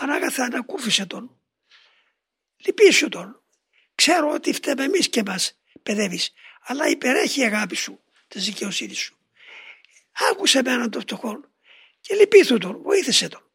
Πανάγαθα ανακούφισε τον. Λυπήσου τον. Ξέρω ότι φταίμε εμείς και μας παιδεύεις, αλλά υπερέχει η αγάπη σου, της δικαιοσύνης σου. Άκουσε με έναν τον φτωχόν και λυπήθου τον, βοήθησε τον.